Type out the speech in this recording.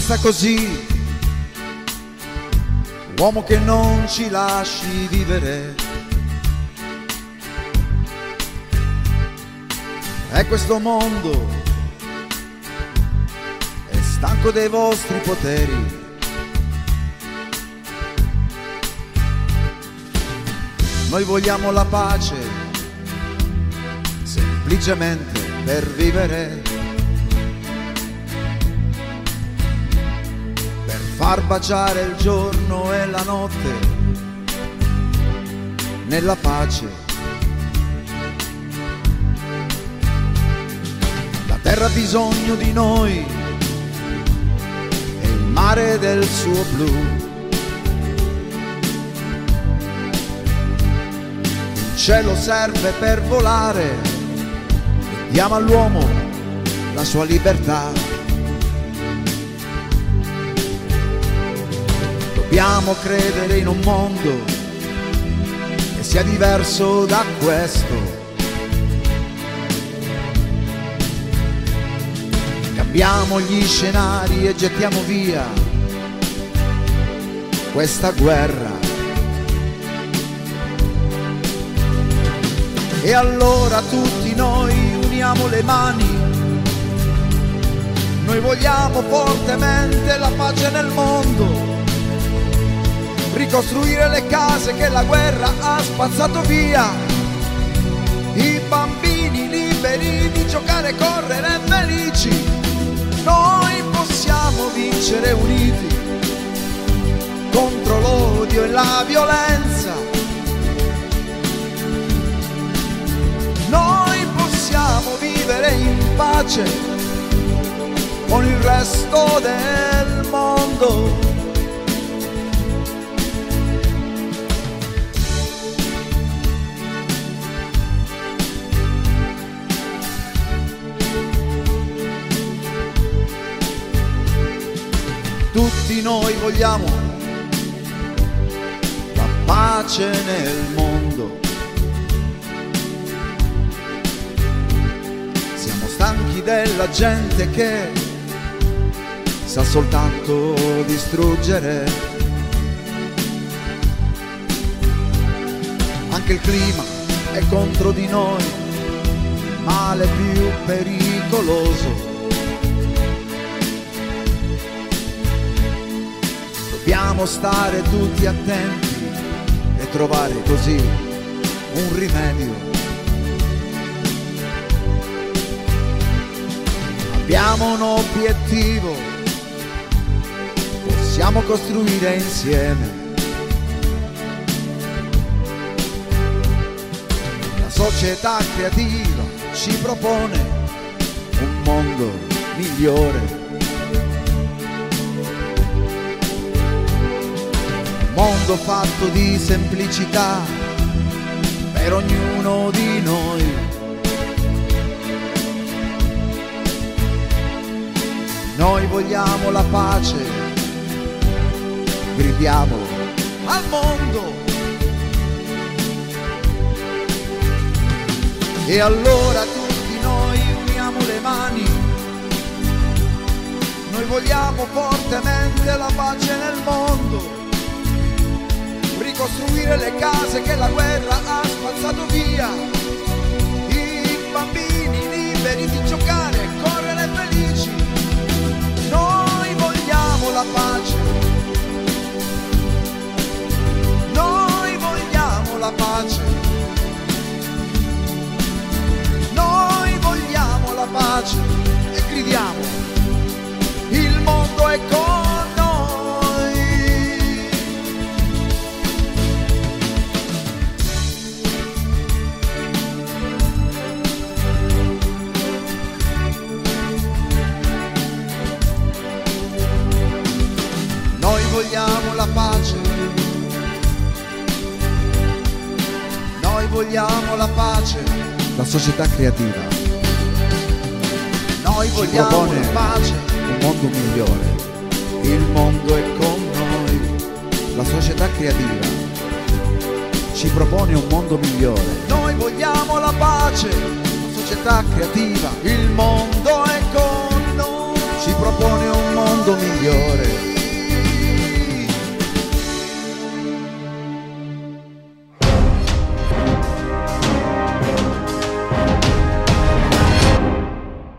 basta così, uomo che non ci lasci vivere. È questo mondo, è stanco dei vostri poteri. Noi vogliamo la pace, semplicemente per vivere. Far baciare il giorno e la notte nella pace. La terra ha bisogno di noi e il mare del suo blu. Il cielo serve per volare, diamo all'uomo la sua libertà. Dobbiamo credere in un mondo che sia diverso da questo. Cambiamo gli scenari e gettiamo via questa guerra. E allora tutti noi uniamo le mani. Noi vogliamo fortemente la pace nel mondo. Ricostruire le case che la guerra ha spazzato via. I bambini liberi di giocare, correre felici. Noi possiamo vincere uniti contro l'odio e la violenza. Noi possiamo vivere in pace con il resto del mondo. Tutti noi vogliamo la pace nel mondo. Siamo stanchi della gente che sa soltanto distruggere. Anche il clima è contro di noi, male più pericoloso. Dobbiamo stare tutti attenti e trovare così un rimedio. Abbiamo un obiettivo, possiamo costruire insieme. La società creativa ci propone un mondo migliore. Mondo fatto di semplicità per ognuno di noi. Noi vogliamo la pace, gridiamolo al mondo. E allora tutti noi uniamo le mani, noi vogliamo fortemente la pace nel mondo ricostruire le case che la guerra ha spazzato via. I bambini liberi di giocare vogliamo la pace, la società creativa. Noi Ci vogliamo la pace, un mondo migliore. Il mondo è con noi, la società creativa. Ci propone un mondo migliore. Noi vogliamo la pace, la società creativa. Il mondo è con noi. Ci propone un mondo migliore